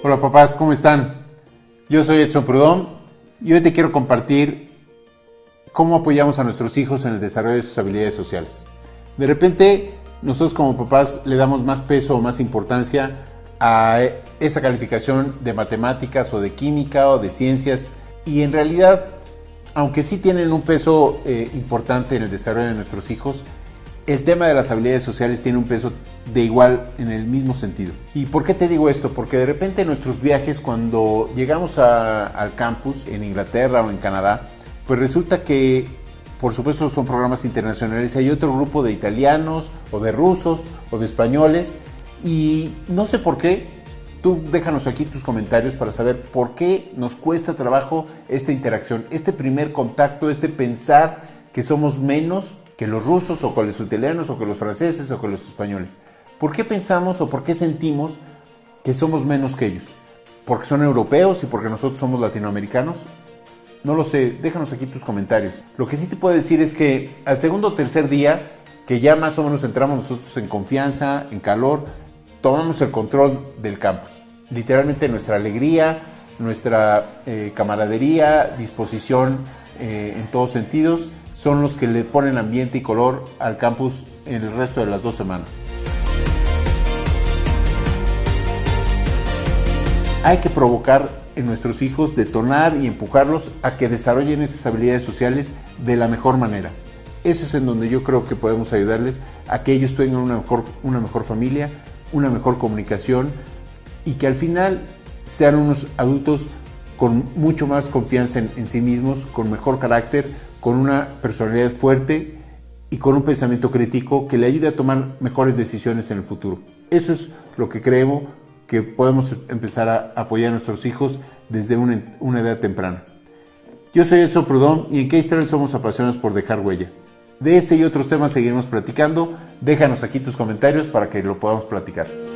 Hola papás, ¿cómo están? Yo soy Edson Prudón y hoy te quiero compartir cómo apoyamos a nuestros hijos en el desarrollo de sus habilidades sociales. De repente, nosotros como papás le damos más peso o más importancia a esa calificación de matemáticas o de química o de ciencias y en realidad, aunque sí tienen un peso eh, importante en el desarrollo de nuestros hijos, el tema de las habilidades sociales tiene un peso de igual en el mismo sentido. ¿Y por qué te digo esto? Porque de repente en nuestros viajes, cuando llegamos al campus en Inglaterra o en Canadá, pues resulta que, por supuesto, son programas internacionales. Hay otro grupo de italianos o de rusos o de españoles y no sé por qué. Tú déjanos aquí tus comentarios para saber por qué nos cuesta trabajo esta interacción, este primer contacto, este pensar que somos menos que los rusos o que los italianos o que los franceses o que los españoles. ¿Por qué pensamos o por qué sentimos que somos menos que ellos? ¿Porque son europeos y porque nosotros somos latinoamericanos? No lo sé, déjanos aquí tus comentarios. Lo que sí te puedo decir es que al segundo o tercer día, que ya más o menos entramos nosotros en confianza, en calor, tomamos el control del campus. Literalmente nuestra alegría, nuestra eh, camaradería, disposición eh, en todos sentidos, son los que le ponen ambiente y color al campus en el resto de las dos semanas. Hay que provocar en nuestros hijos, detonar y empujarlos a que desarrollen estas habilidades sociales de la mejor manera. Eso es en donde yo creo que podemos ayudarles a que ellos tengan una mejor, una mejor familia, una mejor comunicación y que al final sean unos adultos con mucho más confianza en, en sí mismos, con mejor carácter, con una personalidad fuerte y con un pensamiento crítico que le ayude a tomar mejores decisiones en el futuro. Eso es lo que creemos que podemos empezar a apoyar a nuestros hijos desde una, edad temprana. Yo soy Edson Prudón y en Keystral somos apasionados por dejar huella. De este y otros temas seguiremos platicando. Déjanos aquí tus comentarios para que lo podamos platicar.